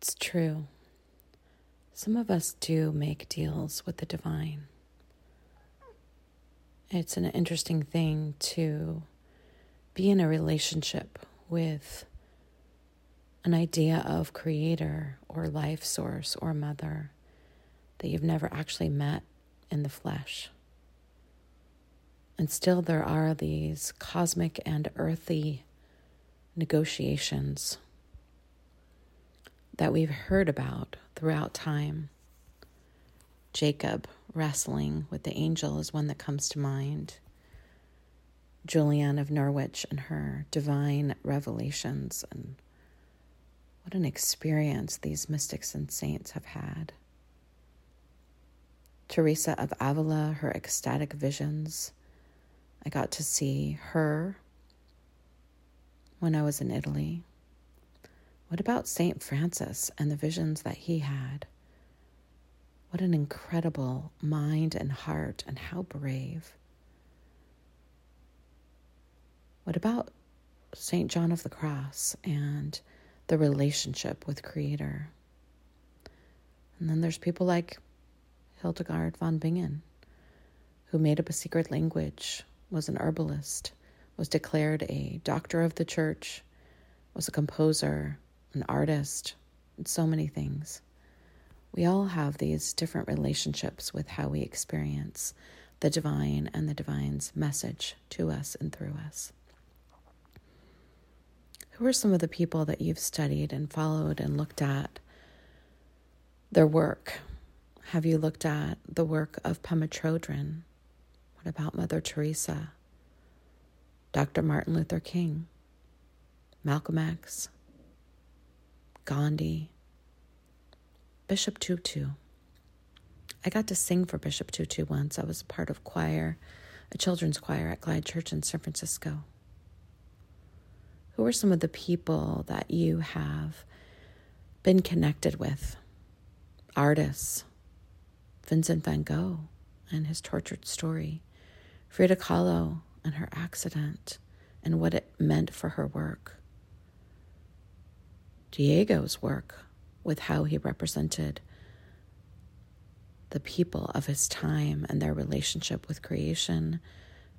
It's true. Some of us do make deals with the divine. It's an interesting thing to be in a relationship with an idea of creator or life source or mother that you've never actually met in the flesh. And still, there are these cosmic and earthy negotiations that we've heard about throughout time. Jacob wrestling with the angel is one that comes to mind. Julian of Norwich and her divine revelations, and what an experience these mystics and saints have had. Teresa of Avila, her ecstatic visions. I got to see her when I was in Italy. What about St. Francis and the visions that he had? What an incredible mind and heart, and how brave. What about St. John of the Cross and the relationship with Creator? And then there's people like Hildegard von Bingen, who made up a secret language, was an herbalist, was declared a doctor of the church, was a composer, an artist, so many things. We all have these different relationships with how we experience the divine and the divine's message to us and through us. Who are some of the people that you've studied and followed and looked at their work? Have you looked at the work of Pema Chodron? What about Mother Teresa? Dr. Martin Luther King? Malcolm X? Gandhi? Bishop Tutu. I got to sing for Bishop Tutu once. I was part of choir, a children's choir at Glide Church in San Francisco. Who are some of the people that you have been connected with? Artists, Vincent van Gogh and his tortured story, Frida Kahlo and her accident and what it meant for her work, Diego's work with how he represented the people of his time and their relationship with creation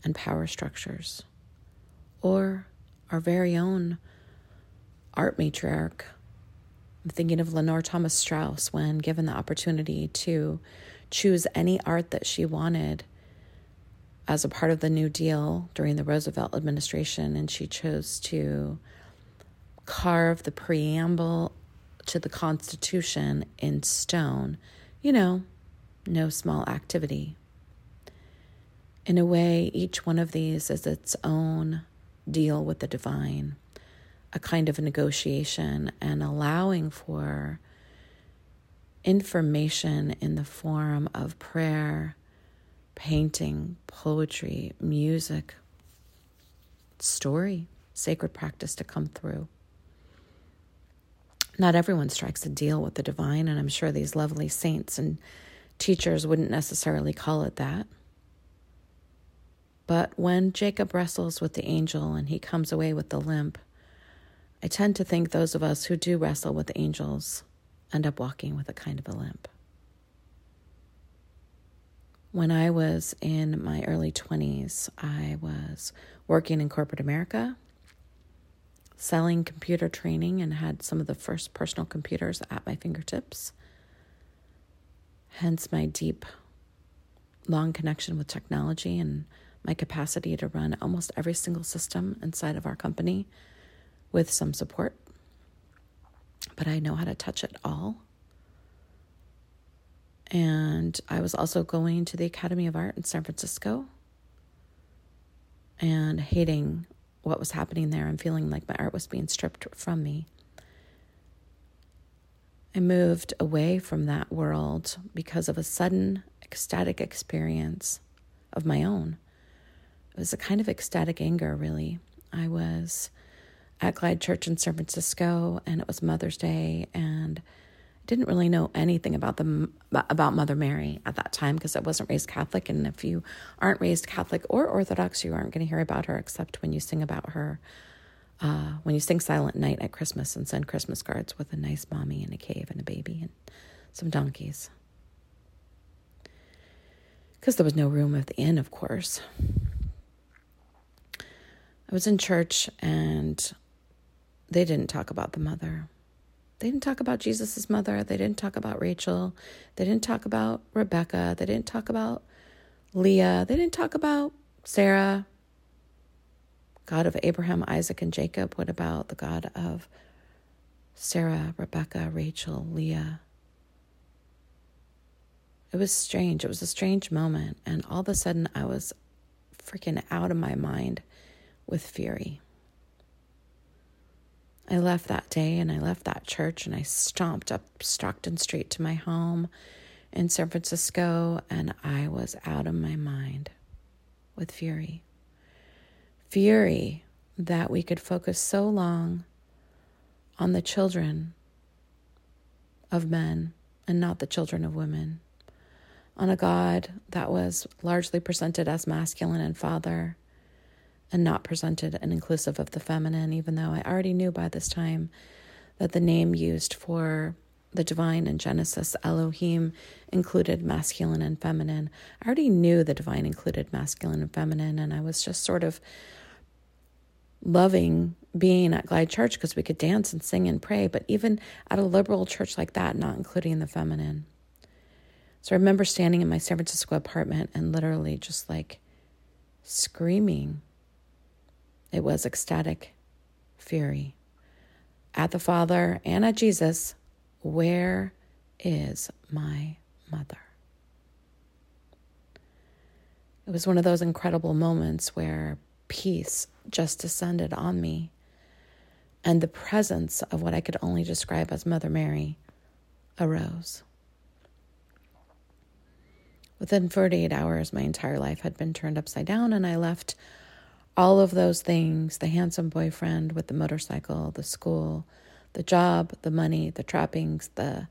and power structures. Or our very own art matriarch. I'm thinking of Lenore Thomas Straus when given the opportunity to choose any art that she wanted as a part of the New Deal during the Roosevelt administration, and she chose to carve the preamble to the Constitution in stone. You know, no small activity. In a way, each one of these is its own deal with the divine, a kind of negotiation, and allowing for information in the form of prayer, painting, poetry, music, story, sacred practice to come through. Not everyone strikes a deal with the divine, and I'm sure these lovely saints and teachers wouldn't necessarily call it that. But when Jacob wrestles with the angel and he comes away with the limp, I tend to think those of us who do wrestle with angels end up walking with a kind of a limp. When I was in my early 20s, I was working in corporate America selling computer training and had some of the first personal computers at my fingertips. Hence, my deep, long connection with technology and my capacity to run almost every single system inside of our company with some support. But I know how to touch it all. And I was also going to the Academy of Art in San Francisco and hating what was happening there and feeling like my art was being stripped from me. I moved away from that world because of a sudden ecstatic experience of my own. It was a kind of ecstatic anger, really. I was at Glide Church in San Francisco, and it was Mother's Day, and didn't really know anything about the about Mother Mary at that time because I wasn't raised Catholic, and if you aren't raised Catholic or Orthodox, you aren't going to hear about her except when you sing about her uh, when you sing Silent Night at Christmas and send Christmas cards with a nice mommy and a cave and a baby and some donkeys. Because there was no room at the inn, of course. I was in church and they didn't talk about the mother. They didn't talk about Jesus' mother. They didn't talk about Rachel. They didn't talk about Rebecca. They didn't talk about Leah. They didn't talk about Sarah. God of Abraham, Isaac, and Jacob. What about the God of Sarah, Rebecca, Rachel, Leah? It was strange. It was a strange moment. And all of a sudden, I was freaking out of my mind with fury. I left that day and I left that church and I stomped up Stockton Street to my home in San Francisco and I was out of my mind with fury. Fury that we could focus so long on the children of men and not the children of women, on a God that was largely presented as masculine and father and not presented and inclusive of the feminine, even though I already knew by this time that the name used for the divine in Genesis, Elohim, included masculine and feminine. I already knew the divine included masculine and feminine, and I was just sort of loving being at Glide Church because we could dance and sing and pray, but even at a liberal church like that, not including the feminine. So I remember standing in my San Francisco apartment and literally just like screaming it was ecstatic fury. At the Father and at Jesus, where is my mother? It was one of those incredible moments where peace just descended on me, and the presence of what I could only describe as Mother Mary arose. Within 48 hours, my entire life had been turned upside down, and I left all of those things the handsome boyfriend with the motorcycle, the school, the job, the money, the trappings, the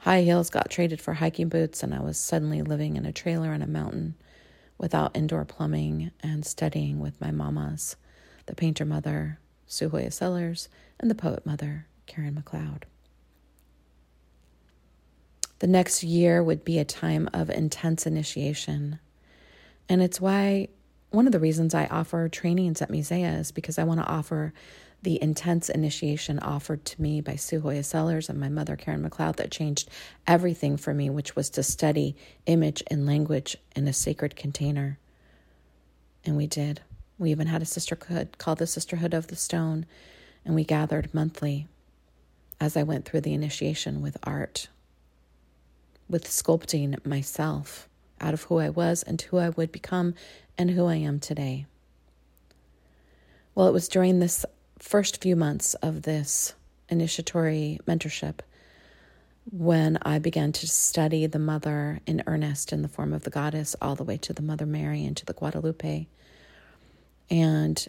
high heels got traded for hiking boots, and I was suddenly living in a trailer on a mountain without indoor plumbing and studying with my mamas, the painter mother, Sue Hoya Sellers, and the poet mother, Karen McLeod. The next year would be a time of intense initiation. And it's why one of the reasons I offer trainings at Musea is because I want to offer the intense initiation offered to me by Sue Hoya Sellers and my mother, Karen McLeod, that changed everything for me, which was to study image and language in a sacred container. And we did. We even had a sisterhood called the Sisterhood of the Stone, and we gathered monthly as I went through the initiation with art, with sculpting myself out of who I was and who I would become and who I am today. Well, it was during this first few months of this initiatory mentorship when I began to study the mother in earnest in the form of the goddess, all the way to the Mother Mary and to the Guadalupe. And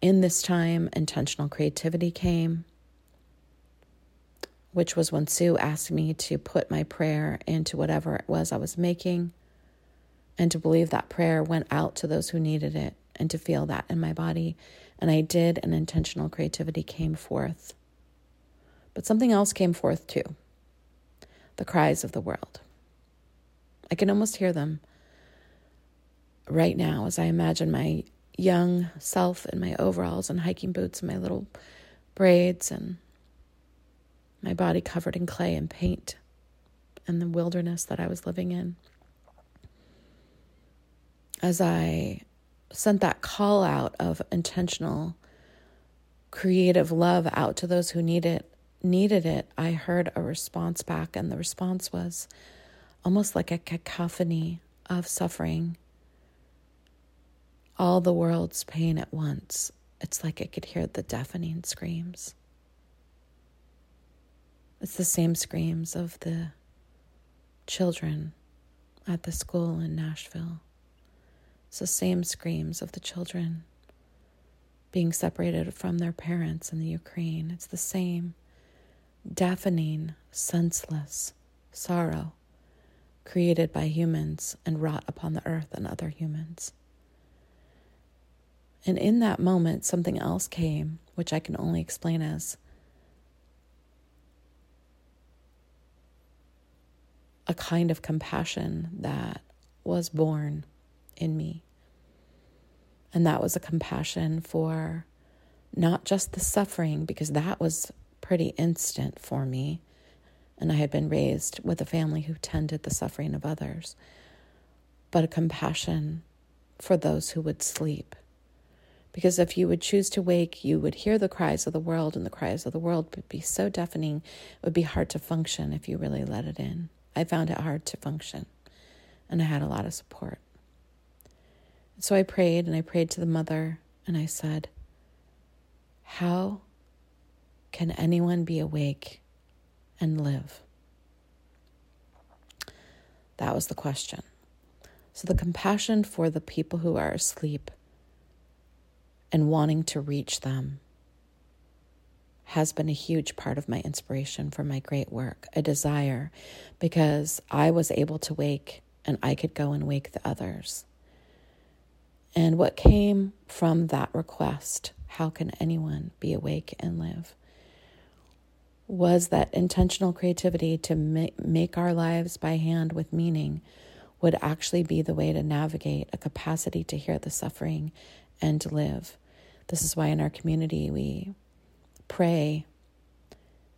in this time, intentional creativity came, which was when Sue asked me to put my prayer into whatever it was I was making and to believe that prayer went out to those who needed it and to feel that in my body. And I did, and intentional creativity came forth. But something else came forth too the cries of the world. I can almost hear them right now as I imagine my young self in my overalls and hiking boots and my little braids and my body covered in clay and paint and the wilderness that I was living in as I sent that call out of intentional creative love out to those who need it needed it i heard a response back and the response was almost like a cacophony of suffering. All the world's pain at once. It's like i could hear the deafening screams. It's the same screams of the children at the school in nashville it's the same screams of the children being separated from their parents in the Ukraine. It's the same deafening, senseless sorrow created by humans and wrought upon the earth and other humans. And in that moment, something else came, which I can only explain as a kind of compassion that was born in me. And that was a compassion for not just the suffering, because that was pretty instant for me. And I had been raised with a family who tended the suffering of others, but a compassion for those who would sleep. Because if you would choose to wake, you would hear the cries of the world, and the cries of the world would be so deafening, it would be hard to function if you really let it in. I found it hard to function, and I had a lot of support. So I prayed, and I prayed to the mother, and I said, How can anyone be awake and live? That was the question. So, the compassion for the people who are asleep and wanting to reach them has been a huge part of my inspiration for my great work, a desire because I was able to wake and I could go and wake the others. And what came from that request, how can anyone be awake and live, was that intentional creativity to make our lives by hand with meaning would actually be the way to navigate a capacity to hear the suffering and to live. This is why in our community we pray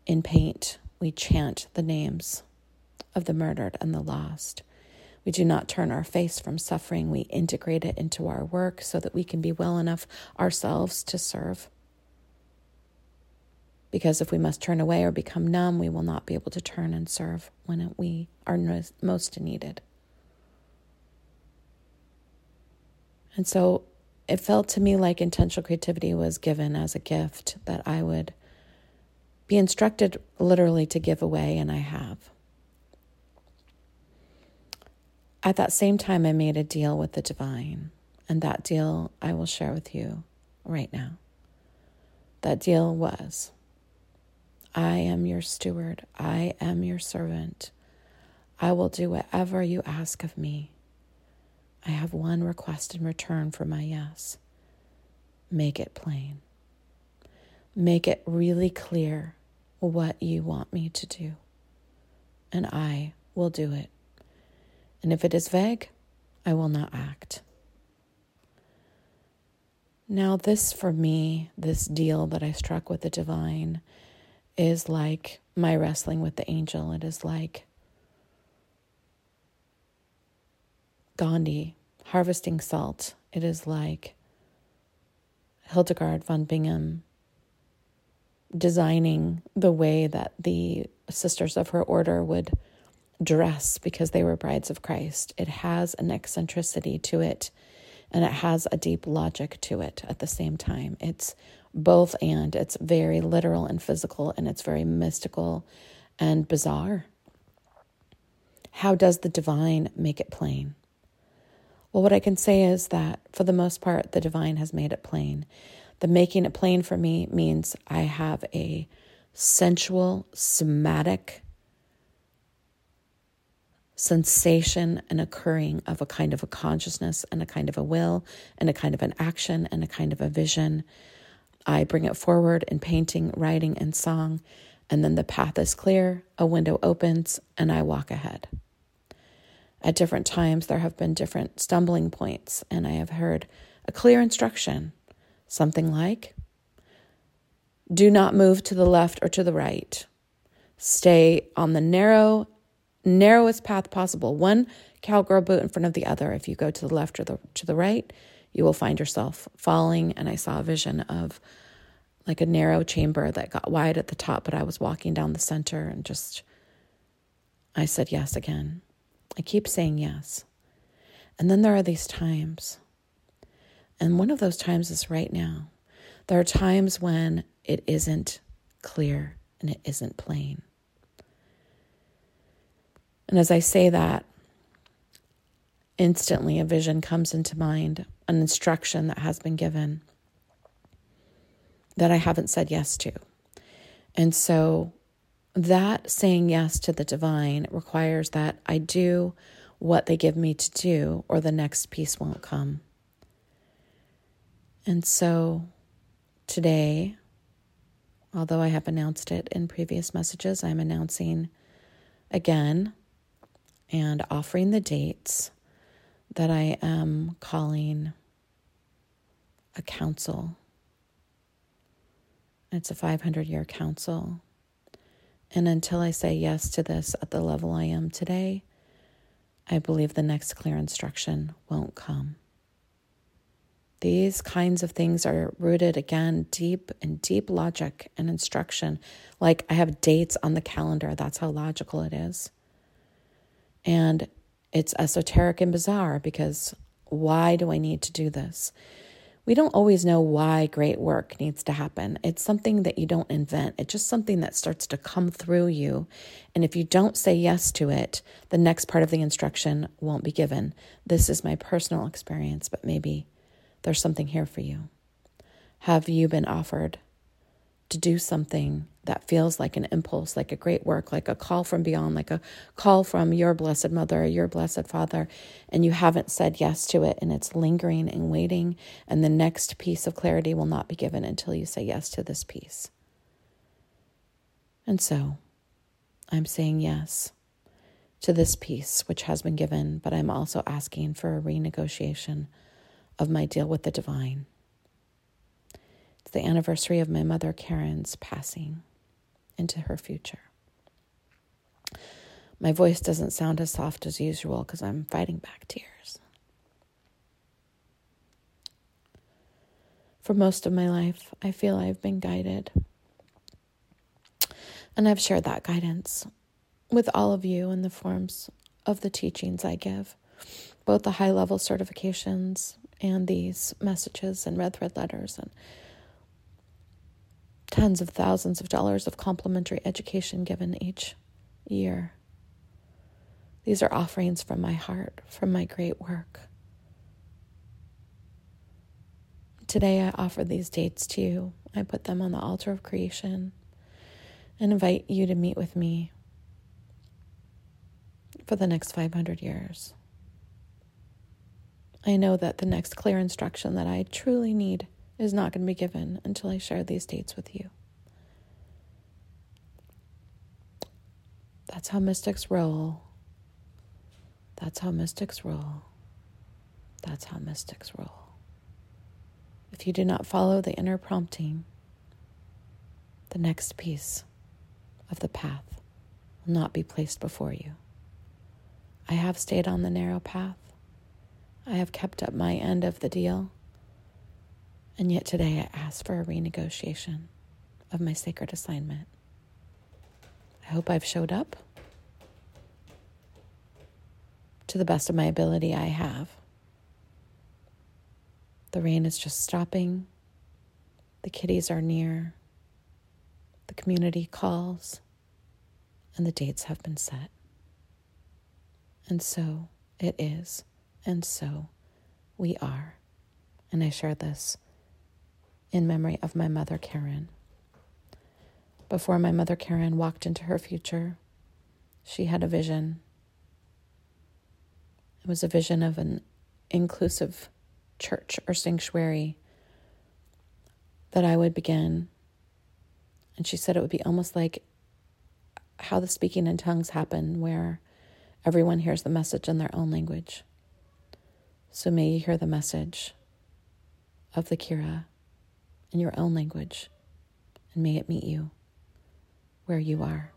in paint, we chant the names of the murdered and the lost. We do not turn our face from suffering. We integrate it into our work so that we can be well enough ourselves to serve. Because if we must turn away or become numb, we will not be able to turn and serve when we are most needed. And so it felt to me like intentional creativity was given as a gift that I would be instructed literally to give away, and I have. At that same time, I made a deal with the divine, and that deal I will share with you right now. That deal was I am your steward, I am your servant. I will do whatever you ask of me. I have one request in return for my yes. Make it plain. Make it really clear what you want me to do, and I will do it. And if it is vague, I will not act. Now, this for me, this deal that I struck with the divine, is like my wrestling with the angel. It is like Gandhi harvesting salt. It is like Hildegard von Bingen designing the way that the sisters of her order would dress because they were brides of Christ. It has an eccentricity to it and it has a deep logic to it at the same time. It's both and it's very literal and physical and it's very mystical and bizarre. How does the divine make it plain? Well, what I can say is that for the most part, the divine has made it plain. The making it plain for me means I have a sensual, somatic sensation and occurring of a kind of a consciousness and a kind of a will and a kind of an action and a kind of a vision. I bring it forward in painting, writing, and song, and then the path is clear, a window opens, and I walk ahead. At different times, there have been different stumbling points, and I have heard a clear instruction Something like Do not move to the left or to the right. Stay on the narrow, narrowest path possible. One cowgirl boot in front of the other. If you go to the left or the, to the right, you will find yourself falling. And I saw a vision of like a narrow chamber that got wide at the top, but I was walking down the center and just, I said yes again. I keep saying yes. And then there are these times and one of those times is right now. There are times when it isn't clear and it isn't plain. And as I say that, instantly a vision comes into mind, an instruction that has been given that I haven't said yes to. And so that saying yes to the divine requires that I do what they give me to do, or the next piece won't come. And so today, although I have announced it in previous messages, I'm announcing again and offering the dates that I am calling a council. It's a 500 year council. And until I say yes to this at the level I am today, I believe the next clear instruction won't come. These kinds of things are rooted again deep in deep logic and instruction. Like I have dates on the calendar, that's how logical it is. And it's esoteric and bizarre because why do I need to do this? We don't always know why great work needs to happen. It's something that you don't invent. It's just something that starts to come through you. And if you don't say yes to it, the next part of the instruction won't be given. This is my personal experience, but maybe there's something here for you. Have you been offered to do something that feels like an impulse, like a great work, like a call from beyond, like a call from your blessed mother your blessed father, and you haven't said yes to it and it's lingering and waiting, and the next piece of clarity will not be given until you say yes to this piece. And so I'm saying yes to this piece which has been given, but I'm also asking for a renegotiation of my deal with the divine. It's the anniversary of my mother Karen's passing into her future. My voice doesn't sound as soft as usual because I'm fighting back tears. For most of my life, I feel I've been guided. And I've shared that guidance with all of you in the forms of the teachings I give, both the high level certifications and these messages and red thread letters and tens of thousands of dollars of complimentary education given each year. These are offerings from my heart, from my great work. Today, I offer these dates to you. I put them on the altar of creation and invite you to meet with me for the next 500 years. I know that the next clear instruction that I truly need is not going to be given until I share these dates with you. That's how mystics roll. That's how mystics roll. That's how mystics roll. If you do not follow the inner prompting, the next piece of the path will not be placed before you. I have stayed on the narrow path. I have kept up my end of the deal. And yet today I ask for a renegotiation of my sacred assignment. I hope I've showed up to the best of my ability I have. The rain is just stopping. The kitties are near. The community calls. And the dates have been set. And so it is. And so we are. And I share this in memory of my mother, Karen. Before my mother, Karen, walked into her future, she had a vision. It was a vision of an inclusive church or sanctuary that I would begin. And she said it would be almost like how the speaking in tongues happen, where everyone hears the message in their own language. So may you hear the message of the Cura in your own language, and may it meet you where you are.